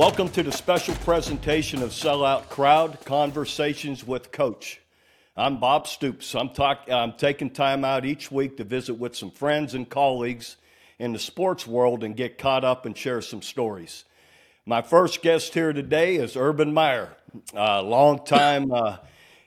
Welcome to the special presentation of Sellout Crowd Conversations with Coach. I'm Bob Stoops. I'm, talk, I'm taking time out each week to visit with some friends and colleagues in the sports world and get caught up and share some stories. My first guest here today is Urban Meyer, a longtime uh,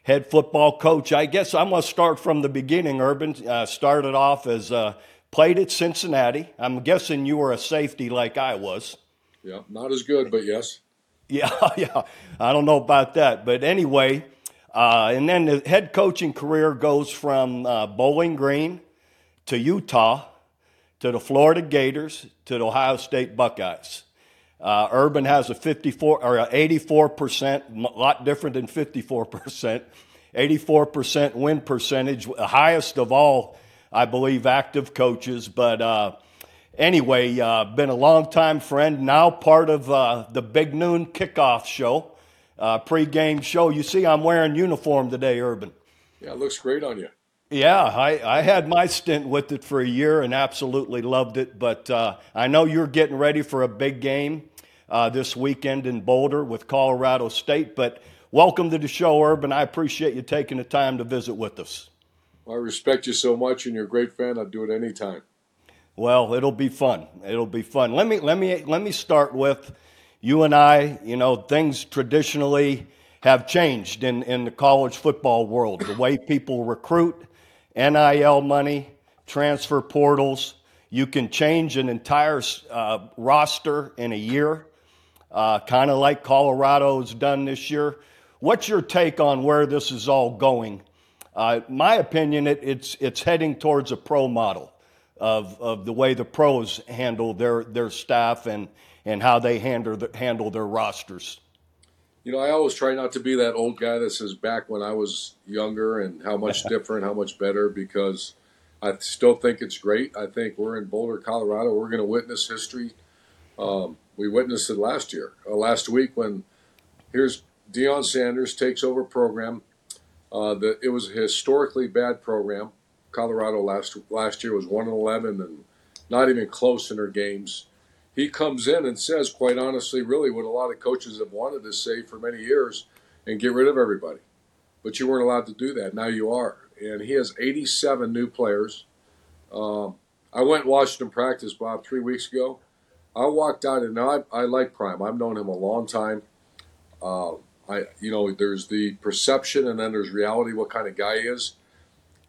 head football coach. I guess I'm going to start from the beginning. Urban uh, started off as uh, played at Cincinnati. I'm guessing you were a safety like I was. Yeah, not as good, but yes. Yeah, yeah. I don't know about that, but anyway, uh, and then the head coaching career goes from uh, Bowling Green to Utah to the Florida Gators to the Ohio State Buckeyes. Uh, Urban has a 54 or 84 percent, a lot different than 54 percent. 84 percent win percentage, the highest of all, I believe, active coaches. But uh, anyway, uh, been a long-time friend, now part of uh, the Big Noon Kickoff Show, uh, pre-game show. You see, I'm wearing uniform today, Urban. Yeah, it looks great on you. Yeah, I, I had my stint with it for a year and absolutely loved it. But uh, I know you're getting ready for a big game uh, this weekend in Boulder with Colorado State. But welcome to the show, Urban. I appreciate you taking the time to visit with us. I respect you so much, and you're a great fan. I'd do it anytime. Well, it'll be fun. It'll be fun. Let me let me let me start with you and I. You know, things traditionally have changed in in the college football world. The way people recruit, NIL money, transfer portals. You can change an entire uh, roster in a year, uh, kind of like Colorado's done this year. What's your take on where this is all going? Uh, my opinion, it, it's it's heading towards a pro model of, of the way the pros handle their, their staff and, and how they handle, the, handle their rosters. You know, I always try not to be that old guy that says back when I was younger and how much different, how much better, because I still think it's great. I think we're in Boulder, Colorado. We're going to witness history. Um, we witnessed it last year, uh, last week when here's Deion Sanders takes over program. Uh, the, it was a historically bad program. Colorado last last year was one and eleven and not even close in their games. He comes in and says, quite honestly, really what a lot of coaches have wanted to say for many years, and get rid of everybody. But you weren't allowed to do that. Now you are, and he has 87 new players. Um, I went and watched him practice, Bob, three weeks ago. I walked out, and I, I like Prime. I've known him a long time. Uh, I, you know, there's the perception, and then there's reality. What kind of guy he is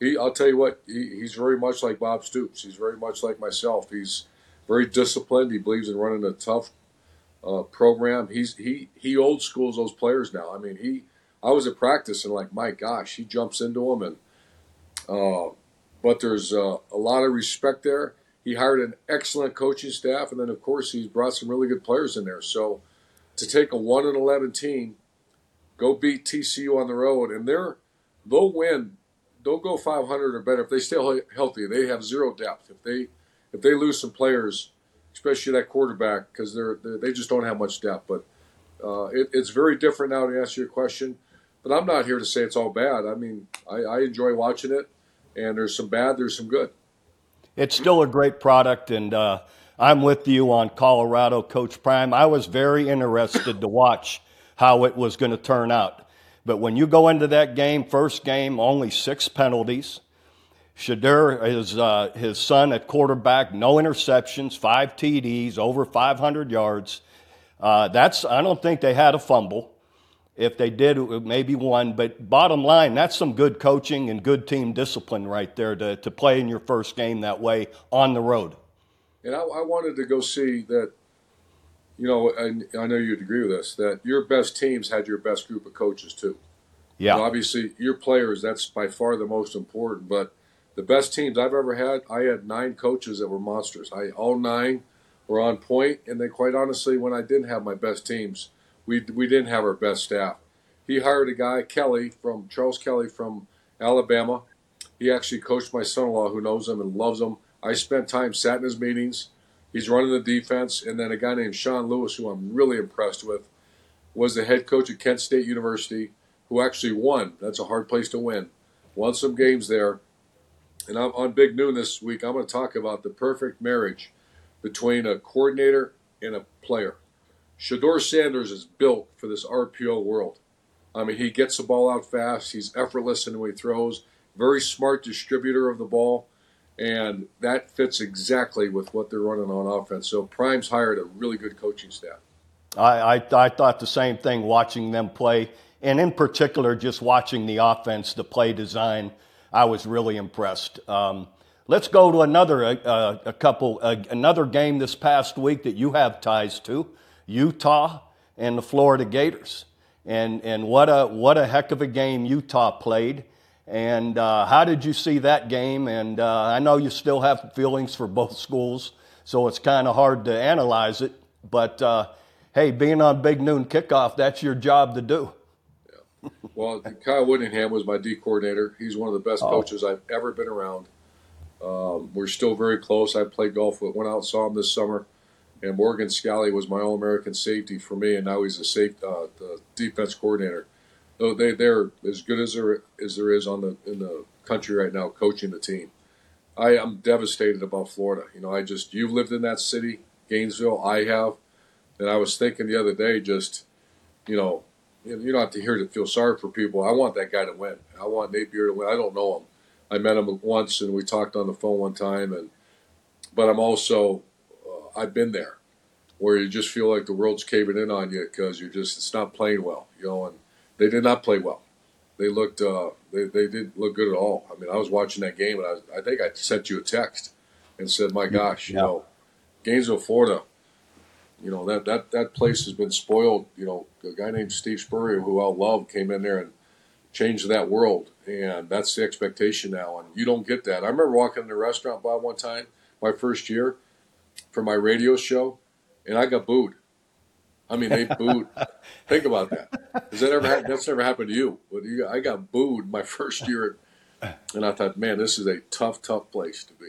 he, I'll tell you what, he, he's very much like Bob Stoops. He's very much like myself. He's very disciplined. He believes in running a tough uh, program. He's he he old schools those players now. I mean, he I was at practice and like, my gosh, he jumps into them and. Uh, but there's uh, a lot of respect there. He hired an excellent coaching staff, and then of course he's brought some really good players in there. So to take a one and eleven team, go beat TCU on the road, and they're they'll win they'll go 500 or better if they stay healthy. They have zero depth. If they if they lose some players, especially that quarterback, because they're, they're, they just don't have much depth. But uh, it, it's very different now to answer your question. But I'm not here to say it's all bad. I mean, I, I enjoy watching it, and there's some bad, there's some good. It's still a great product, and uh, I'm with you on Colorado, Coach Prime. I was very interested to watch how it was going to turn out. But when you go into that game, first game, only six penalties. Shedeur, his, uh, his son at quarterback, no interceptions, five TDs, over 500 yards. Uh, that's I don't think they had a fumble. If they did, maybe one. But bottom line, that's some good coaching and good team discipline right there to, to play in your first game that way on the road. And I, I wanted to go see that you know, and I know you'd agree with us that your best teams had your best group of coaches too. Yeah. obviously, your players, that's by far the most important. But the best teams I've ever had, I had nine coaches that were monsters. I All nine were on point. And then, quite honestly, when I didn't have my best teams, we, we didn't have our best staff. He hired a guy, Kelly, from Charles Kelly from Alabama. He actually coached my son in law who knows him and loves him. I spent time, sat in his meetings He's running the defense. And then a guy named Sean Lewis, who I'm really impressed with, was the head coach at Kent State University, who actually won. That's a hard place to win. Won some games there. And I'm on Big Noon this week. I'm going to talk about the perfect marriage between a coordinator and a player. Shedeur Sanders is built for this RPO world. I mean, he gets the ball out fast. He's effortless in the way he throws. Very smart distributor of the ball, and that fits exactly with what they're running on offense. So Prime's hired a really good coaching staff. I, I, I thought the same thing watching them play, and in particular, just watching the offense, the play design. I was really impressed. Um, let's go to another uh, a couple uh, another game this past week that you have ties to, Utah and the Florida Gators, and and what a what a heck of a game Utah played. And uh, how did you see that game? And uh, I know you still have feelings for both schools, so it's kind of hard to analyze it. But uh, hey, being on Big Noon Kickoff, that's your job to do. Yeah. Well, Kyle Whittingham was my D coordinator. He's one of the best oh. coaches I've ever been around. Um, we're still very close. I played golf with, went out saw him this summer, and Morgan Scalley was my All American safety for me, and now he's the safe uh, the defense coordinator. So they they're as good as there as there is on the in the country right now, coaching the team. I am devastated about Florida. You know, I just you've lived in that city, Gainesville. I have, and I was thinking the other day, just you know, you don't have to hear to feel sorry for people. I want that guy to win. I want Napier to win. I don't know him. I met him once and we talked on the phone one time, and but I'm also uh, I've been there where you just feel like the world's caving in on you because you're just it's not playing well, you know, and they did not play well. They looked uh, they they didn't look good at all. I mean, I was watching that game and I I think I sent you a text and said, "My gosh, yeah. you know, Gainesville, Florida." You know that, that that place has been spoiled. You know, a guy named Steve Spurrier, who I love, came in there and changed that world and that's the expectation now. And you don't get that. I remember walking in the restaurant Bob one time, my first year, for my radio show, and I got booed. I mean, they booed. Think about that. Has that ever happened? That's never happened to you. But you, I got booed my first year, and I thought, man, this is a tough, tough place to be.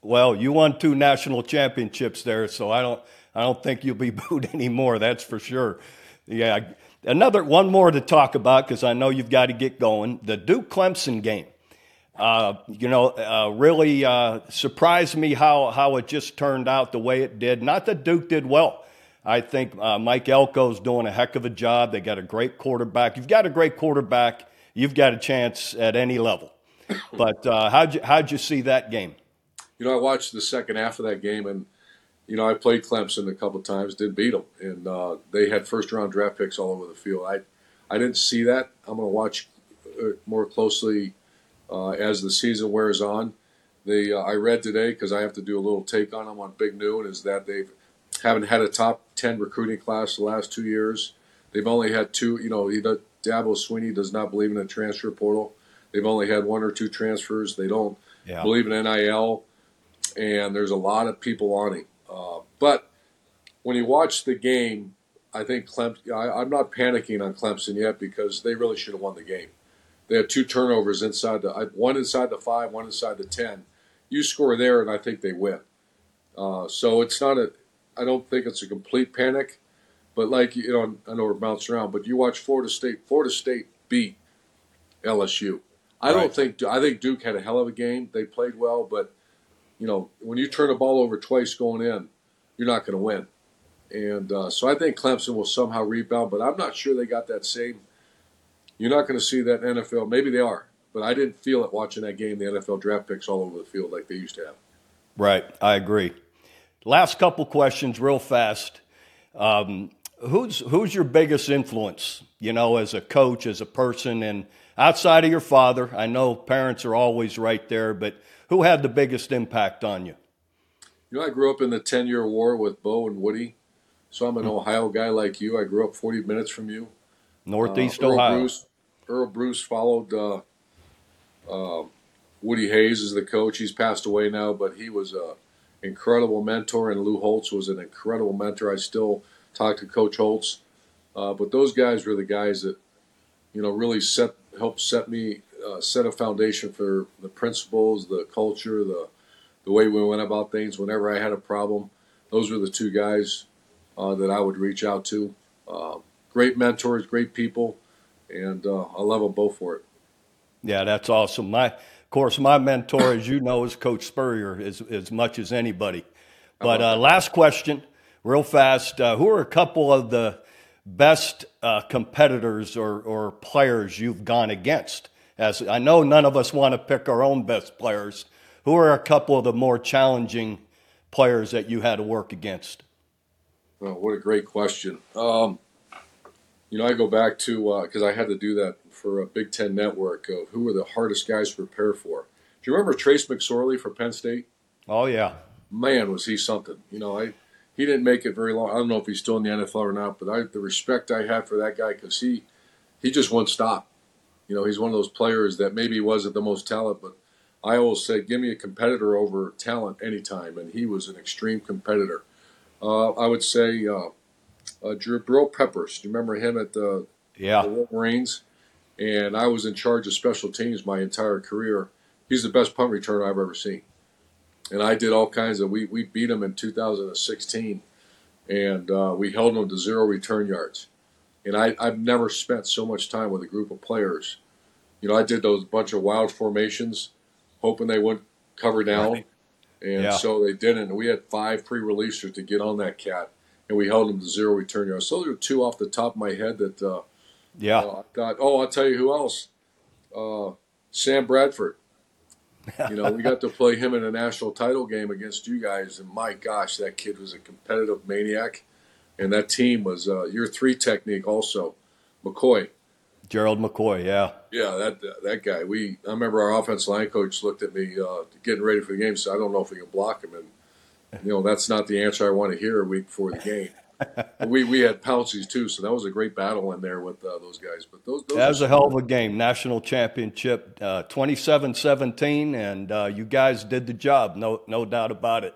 Well, you won two national championships there, so I don't, I don't think you'll be booed anymore. That's for sure. Yeah, Another one more to talk about because I know you've got to get going. The Duke Clemson game. Uh, you know, uh, really uh, surprised me how, how it just turned out the way it did. Not that Duke did well. I think uh, Mike Elko's doing a heck of a job. They got a great quarterback. You've got a great quarterback. You've got a chance at any level. But uh, how'd you how'd you see that game? You know, I watched the second half of that game, and you know, I played Clemson a couple times, did beat them, and uh, they had first round draft picks all over the field. I, I didn't see that. I'm going to watch uh, more closely uh, as the season wears on. They, uh, I read today because I have to do a little take on them on Big Noon is that they haven't had a top ten recruiting class the last two years. They've only had two. You know, Dabo Swinney does not believe in a transfer portal. They've only had one or two transfers. They don't yeah. believe in NIL, and there's a lot of people on him. Uh, but when you watch the game, I think Clemson. I, am not panicking on Clemson yet because they really should have won the game. They had two turnovers inside the one inside the five, one inside the ten. You score there, and I think they win. Uh, so it's not a. I don't think it's a complete panic, but like you know, I know we're bouncing around, but you watch Florida State. Florida State beat LSU. I right. don't think I think Duke had a hell of a game. They played well, but you know, when you turn a ball over twice going in, you're not going to win. And uh, so I think Clemson will somehow rebound, but I'm not sure they got that same. You're not going to see that NFL. Maybe they are, but I didn't feel it watching that game. The NFL draft picks all over the field like they used to have. Right, I agree. Last couple questions, real fast. Um, who's who's your biggest influence? You know, as a coach, as a person, and outside of your father. I know parents are always right there, but who had the biggest impact on you? You know, I grew up in the 10 year war with Bo and Woody. So I'm an mm-hmm. Ohio guy like you. I grew up 40 minutes from you. Northeast uh, Earl Ohio. Bruce, Earle Bruce followed uh, uh, Woody Hayes as the coach. He's passed away now, but he was an incredible mentor, and Lou Holtz was an incredible mentor. I still talk to Coach Holtz. Uh, but those guys were the guys that, you know, really set helped set me uh, set a foundation for the principles, the culture, the the way we went about things. Whenever I had a problem, those were the two guys uh, that I would reach out to. Uh, great mentors, great people, and uh, I love them both for it. Yeah, that's awesome. My, course, my mentor, as you know, is Coach Spurrier, as as much as anybody. But uh, last question: real fast. Uh, who are a couple of the best uh, competitors or, or players you've gone against? As I know, none of us want to pick our own best players. Who are a couple of the more challenging players that you had to work against? Well, what a great question. Um, you know, I go back to because uh, I had to do that for a Big Ten network of who were the hardest guys to prepare for. Do you remember Trace McSorley for Penn State? Oh yeah, man, was he something. You know, I he didn't make it very long. I don't know if he's still in the NFL or not, but I, the respect I had for that guy because he he just won't stop. You know, he's one of those players that maybe wasn't the most talent, but I always said, give me a competitor over talent anytime, and he was an extreme competitor. Uh, I would say uh, uh, Drew Peppers. Do you remember him at the, yeah. the Wolverines? And I was in charge of special teams my entire career. He's the best punt returner I've ever seen. And I did all kinds of. We, we beat him in 2016, and uh, we held him to zero return yards. And I, I've never spent so much time with a group of players. You know, I did those bunch of wild formations hoping they would cover down. And yeah. so they didn't. And we had five pre releasers to get on that cat, and we held them to zero return yards. So there were two off the top of my head that, uh, yeah, uh, I thought, oh, I'll tell you who else. Uh, Sam Bradford. you know, we got to play him in a national title game against you guys, and my gosh, that kid was a competitive maniac. And that team was uh, your three technique also. McCoy, Gerald McCoy, yeah. Yeah, that that guy. We I remember our offense line coach looked at me uh, getting ready for the game. Said, "I don't know if we can block him," and you know that's not the answer I want to hear a week before the game. we we had Pouncey's too, so that was a great battle in there with uh, those guys. But those, those that was a hell of a game, national championship, uh, 27-17, and uh, you guys did the job, no no doubt about it.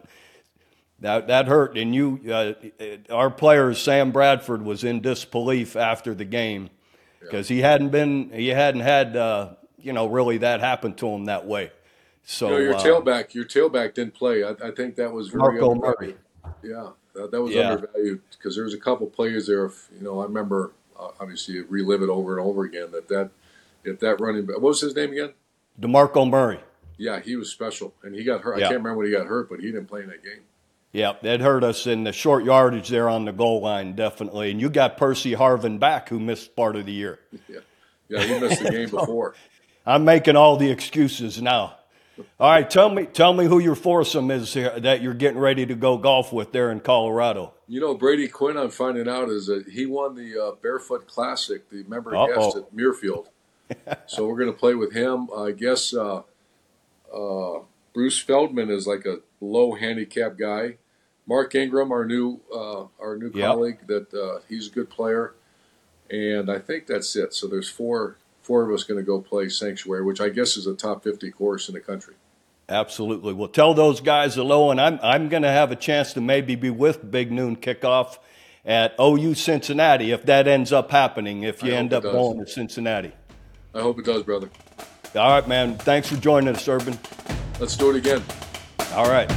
That that hurt, and you, uh, our player Sam Bradford was in disbelief after the game because he hadn't been he hadn't had uh, you know really that happen to him that way. So you know, your uh, tailback your tailback didn't play. I, I think that was very Marco Murray. Yeah, that, that was yeah. undervalued because there was a couple players there. If, you know, I remember uh, obviously relive it over and over again that that if that running back, what was his name again? Demarco Murray. Yeah, he was special, and he got hurt. Yeah. I can't remember when he got hurt, but he didn't play in that game. Yeah, that hurt us in the short yardage there on the goal line, definitely. And you got Percy Harvin back, who missed part of the year. Yeah, yeah, he missed the game before. I'm making all the excuses now. All right, tell me, tell me who your foursome is here, that you're getting ready to go golf with there in Colorado. You know, Brady Quinn. I'm finding out is that he won the uh, Barefoot Classic, the member guest at Muirfield. so we're going to play with him. I guess uh, uh, Bruce Feldman is like a low handicap guy. Mark Ingram, our new uh, our new yep. colleague, that uh, he's a good player, and I think that's it. So there's four four of us going to go play Sanctuary, which I guess is a top fifty course in the country. Absolutely. Well, tell those guys hello, and I'm I'm going to have a chance to maybe be with Big Noon kickoff at OU Cincinnati if that ends up happening. If you end up going to Cincinnati, I hope it does, brother. All right, man. Thanks for joining us, Urban. Let's do it again. All right.